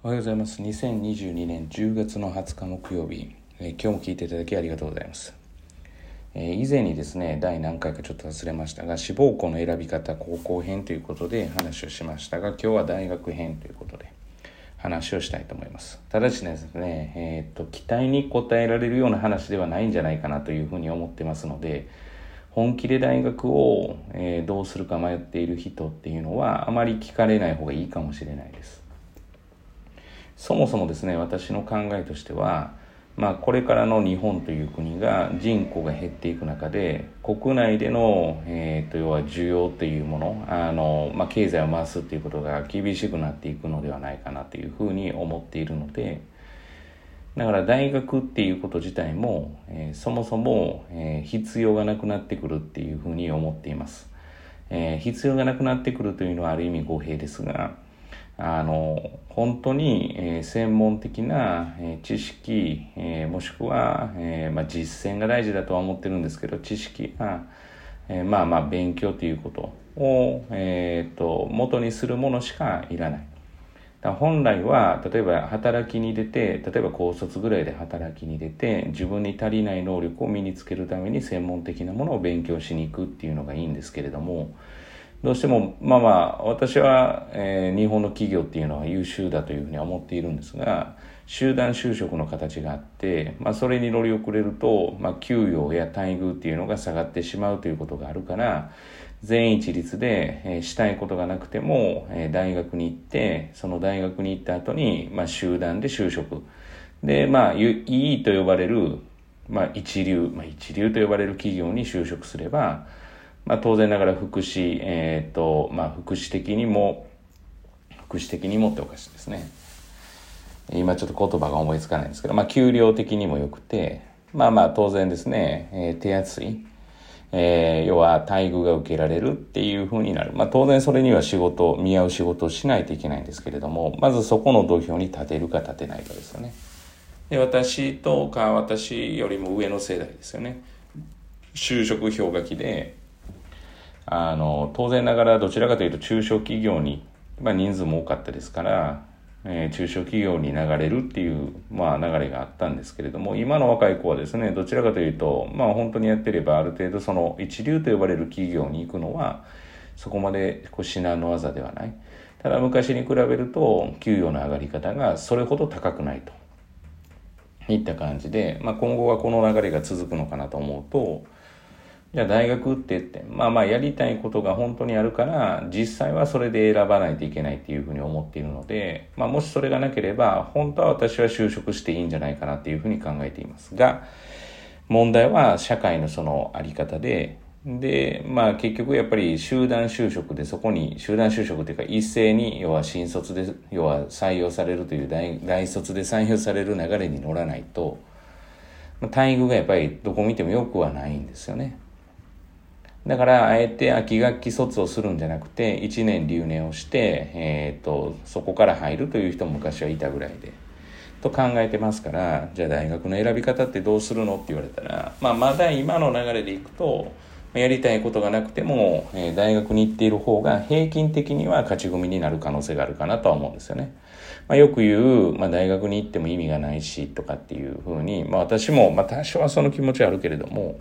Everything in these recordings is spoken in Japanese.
おはようございます。2022年10月の20日木曜日、えー今日も聞いていただきありがとうございます。え以前にですね、第何回かちょっと忘れましたが、志望校の選び方高校編ということで話をしましたが、今日は大学編ということで話をしたいと思います。ただしですね、えーっと、期待に応えられるような話ではないんじゃないかなというふうに思ってますので、本気で大学を、えどうするか迷っている人っていうのはあまり聞かれない方がいいかもしれないです。そもそもですね私の考えとしては、まあ、これからの日本という国が人口が減っていく中で国内での、えー、と要は需要というものあの、まあ、経済を回すということが厳しくなっていくのではないかなというふうに思っているのでだから大学っていうこと自体も、えーそもそも、えー必要がなくなってくるっていうふうに思っています。えー必要がなくなってくるというのはある意味語弊ですがあの本当に、えー専門的な、えー知識、えーもしくは、えまあ、実践が大事だとは思ってるんですけど知識が、えまあまあ勉強ということを、えー、と元にするものしかいらない。だ本来は例えば働きに出て例えば高卒ぐらいで働きに出て自分に足りない能力を身につけるために専門的なものを勉強しに行くっていうのがいいんですけれどもどうしてもまあまあ私は、えー日本の企業っていうのは優秀だというふうには思っているんですが集団就職の形があって、まあ、それに乗り遅れると、まあ、給与や待遇っていうのが下がってしまうということがあるから全一律で、えーしたいことがなくても、えー大学に行ってその大学に行った後に、まあ、集団で就職。でまあゆいいと呼ばれる、まあ、一流、まあ、一流と呼ばれる企業に就職すれば、まあ、当然ながら福祉、えーとまあ、福祉的にも福祉的にもっておかしいですね今ちょっと言葉が思いつかないんですけど、まあ、給料的にもよくてまあまあ当然ですね、えー手厚いえー要は待遇が受けられるっていう風になる。まあ当然それには仕事、見合う仕事をしないといけないんですけれども、まずそこの土俵に立てるか立てないかですよね。で、私とか私よりも上の世代ですよね。就職氷河期で、あの、当然ながらどちらかというと中小企業に、まあ人数も多かったですから、えー中小企業に流れるっていう、まあ、流れがあったんですけれども今の若い子はですねどちらかというと、まあ、本当にやってればある程度その一流と呼ばれる企業に行くのはそこまでこう至難の技ではない。ただ昔に比べると給与の上がり方がそれほど高くないといった感じで、まあ、今後はこの流れが続くのかなと思うとじゃあ大学って言ってまあまあやりたいことが本当にあるから実際はそれで選ばないといけないっていうふうに思っているので、まあ、もしそれがなければ本当は私は就職していいんじゃないかなっていうふうに考えていますが問題は社会のそのあり方ででまあ結局やっぱり集団就職でそこに集団就職っていうか一斉に要は新卒で要は採用されるという大大卒で採用される流れに乗らないと待遇がやっぱりどこ見てもよくはないんですよね。だから、あえて秋学期卒をするんじゃなくて、1年留年をして、えっ、と、そこから入るという人も昔はいたぐらいで。と考えてますから、じゃあ大学の選び方ってどうするのって言われたら、まあまだ今の流れでいくと、やりたいことがなくても、えー大学に行っている方が平均的には勝ち組になる可能性があるかなとは思うんですよね。まあ、よく言う、まあ、大学に行っても意味がないしとかっていうふうに、まあ、私も、まあ、多少はその気持ちはあるけれども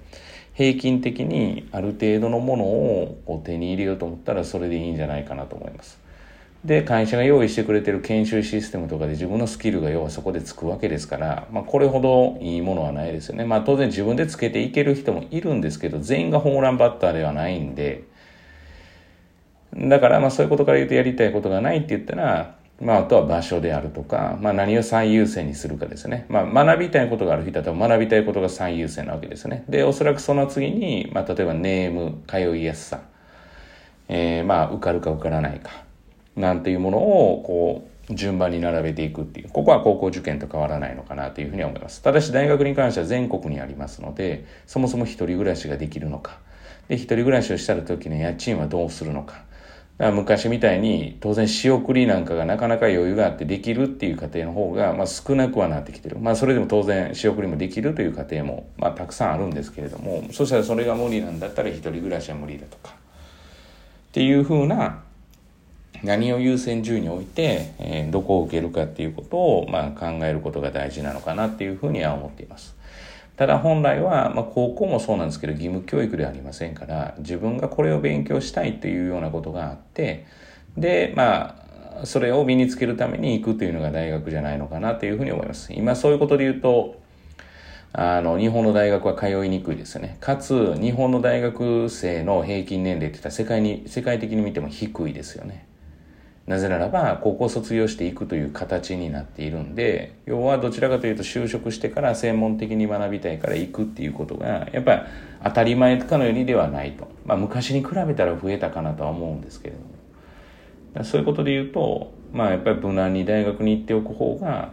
平均的にある程度のものをこう手に入れようと思ったらそれでいいんじゃないかなと思います。で会社が用意してくれてる研修システムとかで自分のスキルが要はそこでつくわけですから、まあ、これほどいいものはないですよね。まあ当然自分でつけていける人もいるんですけど全員がホームランバッターではないんでだからまあそういうことから言うとやりたいことがないって言ったら、まああとは場所であるとか、まあ何を最優先にするかですね。まあ学びたいことがある人だったら学びたいことが最優先なわけですね。で、おそらくその次に、まあ例えばネーム、通いやすさ、えー、まあ受かるか受からないか、なんていうものをこう順番に並べていくっていう。ここは高校受験と変わらないのかなというふうには思います。ただし大学に関しては全国にありますので、そもそも一人暮らしができるのか。で、一人暮らしをした時の家賃はどうするのか。昔みたいに当然仕送りなんかがなかなか余裕があってできるっていう家庭の方がまあ少なくはなってきてる。まあそれでも当然仕送りもできるという家庭もまあたくさんあるんですけれども、そしたらそれが無理なんだったら一人暮らしは無理だとか。っていうふうな何を優先順位に置いて、えー、どこを受けるかっていうことを、まあ、考えることが大事なのかなっていうふうには思っています。ただ本来は、まあ、高校もそうなんですけど義務教育ではありませんから自分がこれを勉強したいというようなことがあってでまあそれを身につけるために行くというのが大学じゃないのかなというふうに思います。今そういうことで言うとあの、日本の大学は通いにくいですよね。かつ、日本の大学生の平均年齢って言ったら世界に、世界的に見ても低いですよね。なぜならば、高校卒業していくという形になっているんで、要はどちらかというと就職してから専門的に学びたいから行くっていうことが、やっぱり当たり前かのようにではないと。まあ昔に比べたら増えたかなとは思うんですけれども。そういうことで言うと、まあやっぱり無難に大学に行っておく方が、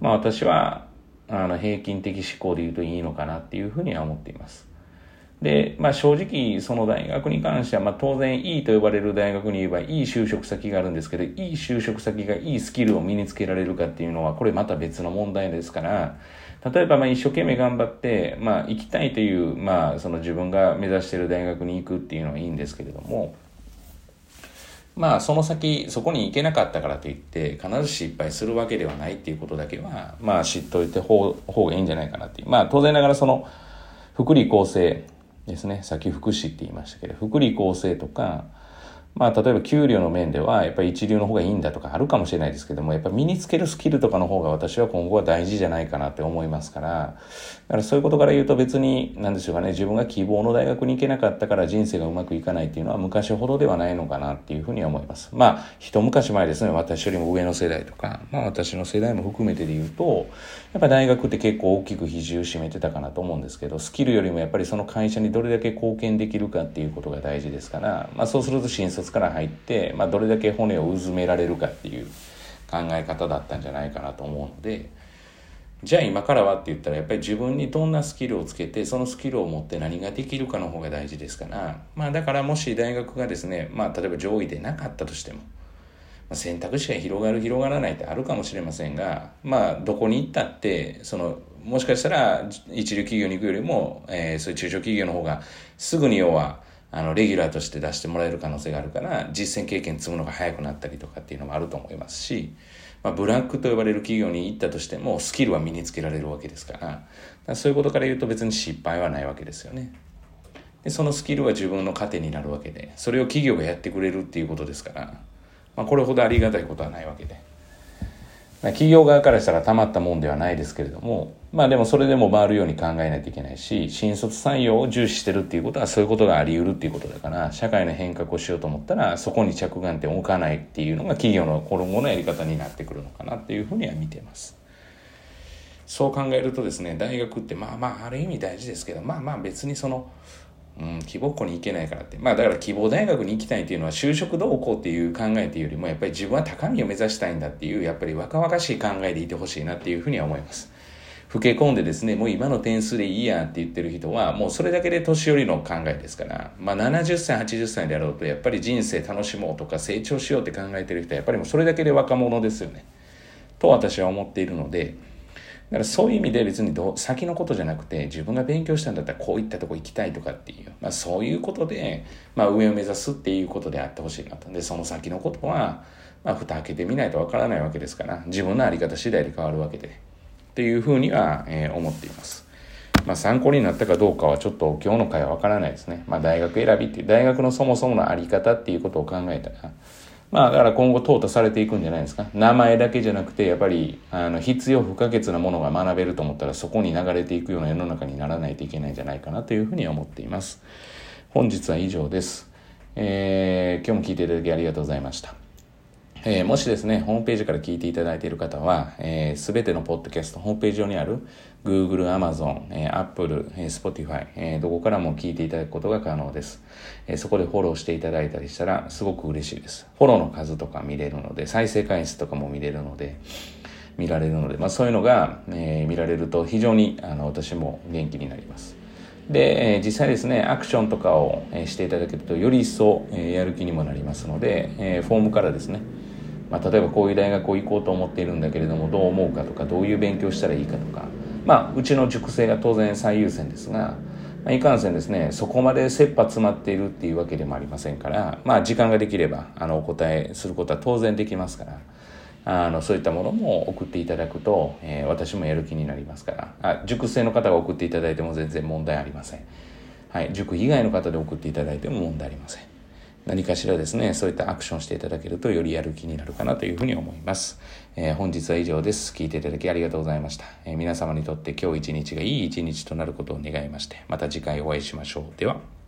まあ私は、あの平均的思考で言うといいのかなっていうふうには思っています。で、まあ正直その大学に関しては、まあ当然いいと呼ばれる大学に言えばいい就職先があるんですけど、いい就職先がいいスキルを身につけられるかっていうのは、これまた別の問題ですから、例えばまあ一生懸命頑張って、まあ行きたいという、まあその自分が目指している大学に行くっていうのはいいんですけれども、まあその先そこに行けなかったからといって必ず失敗するわけではないっていうことだけはまあ知っといて方方がいいんじゃないかなっていう。まあ当然ながらその福利厚生ですね。さっき福祉って言いましたけど、福利厚生とか、まあ、例えば給料の面では、やっぱり一流の方がいいんだとかあるかもしれないですけども、やっぱり身につけるスキルとかの方が私は今後は大事じゃないかなって思いますから、だからそういうことから言うと別に、なんでしょうかね、自分が希望の大学に行けなかったから人生がうまくいかないっていうのは昔ほどではないのかなっていうふうには思います。まあ、一昔前ですね、私よりも上の世代とか、まあ私の世代も含めてで言うと、やっぱ大学って結構大きく比重を占めてたかなと思うんですけど、スキルよりもやっぱりその会社にどれだけ貢献できるかっていうことが大事ですから、まあそうすると新卒から入って、まあどれだけ骨をうずめられるかっていう考え方だったんじゃないかなと思うので、じゃあ今からはって言ったらやっぱり自分にどんなスキルをつけてそのスキルを持って何ができるかの方が大事ですからまあだからもし大学がですねまあ例えば上位でなかったとしても選択肢が広がる広がらないってあるかもしれませんがまあどこに行ったってそのもしかしたら一流企業に行くよりも、えー、そういう中小企業の方がすぐに要はあのレギュラーとして出してもらえる可能性があるから実践経験積むのが早くなったりとかっていうのもあると思いますし、まあ、ブラックと呼ばれる企業に行ったとしてもスキルは身につけられるわけですからからそういうことから言うと別に失敗はないわけですよね。でそのスキルは自分の糧になるわけでそれを企業がやってくれるっていうことですからまあ、これほどありがたいことはないわけで。企業側からしたらたまったもんではないですけれども、まあでもそれでも回るように考えないといけないし、新卒採用を重視してるっていうことはそういうことがあり得るっていうことだから、社会の変革をしようと思ったら、そこに着眼点を置かないっていうのが企業の今後のやり方になってくるのかなっていうふうには見てます。そう考えるとですね、大学ってまあまあある意味大事ですけど、まあまあ別にその、うん、希望校に行けないからって。まあだから希望大学に行きたいっていうのは就職どうこうっていう考えっていうよりもやっぱり自分は高みを目指したいんだっていうやっぱり若々しい考えでいてほしいなっていうふうには思います。老け込んでですね、もう今の点数でいいやって言ってる人はもうそれだけで年寄りの考えですから、まあ70歳、80歳であろうとやっぱり人生楽しもうとか成長しようって考えてる人はやっぱりもうそれだけで若者ですよね。と私は思っているので、だからそういう意味で別にど先のことじゃなくて自分が勉強したんだったらこういったとこ行きたいとかっていう、まあ、そういうことで、まあ、上を目指すっていうことであってほしいなとでその先のことは、まあ、蓋開けてみないとわからないわけですから自分の在り方次第で変わるわけでっていうふうには、えー、思っています。まあ、参考になったかどうかはちょっと今日の回はわからないですね。まあ、大学選びっていう大学のそもそもの在り方っていうことを考えたらまあだから今後淘汰されていくんじゃないですか。名前だけじゃなくてやっぱりあの必要不可欠なものが学べると思ったらそこに流れていくような世の中にならないといけないんじゃないかなというふうに思っています。本日は以上です。えー、今日も聞いていただきありがとうございました。えー、もしですね、ホームページから聞いていただいている方は、す、えー、べ、てのポッドキャスト、ホームページ上にある Google、Amazon、えー、Apple、えー、Spotify、え、どこからも聞いていただくことが可能です、えー。そこでフォローしていただいたりしたらすごく嬉しいです。フォローの数とか見れるので、再生回数とかも見れるので、見られるので、まあそういうのが、えー、見られると非常にあの私も元気になります。で、えー、実際ですね、アクションとかを、えー、していただけるとより一層、えー、やる気にもなりますので、えー、フォームからですね、まあ、例えばこういう大学を行こうと思っているんだけれどもどう思うかとかどういう勉強したらいいかとかまあうちの塾生が当然最優先ですがまあ、いかんせんですね、そこまで切羽詰まっているっていうわけでもありませんから、まあ、時間ができれば、あの、お答えすることは当然できますから、あの、そういったものも送っていただくと、えー、私もやる気になりますから、あ、熟成の方が送っていただいても全然問題ありません。はい、塾以外の方で送っていただいても問題ありません。何かしらですね、そういったアクションしていただけるとよりやる気になるかなというふうに思います。えー、本日は以上です。聞いていただきありがとうございました。えー、皆様にとって今日一日がいい一日となることを願いまして、また次回お会いしましょう。では。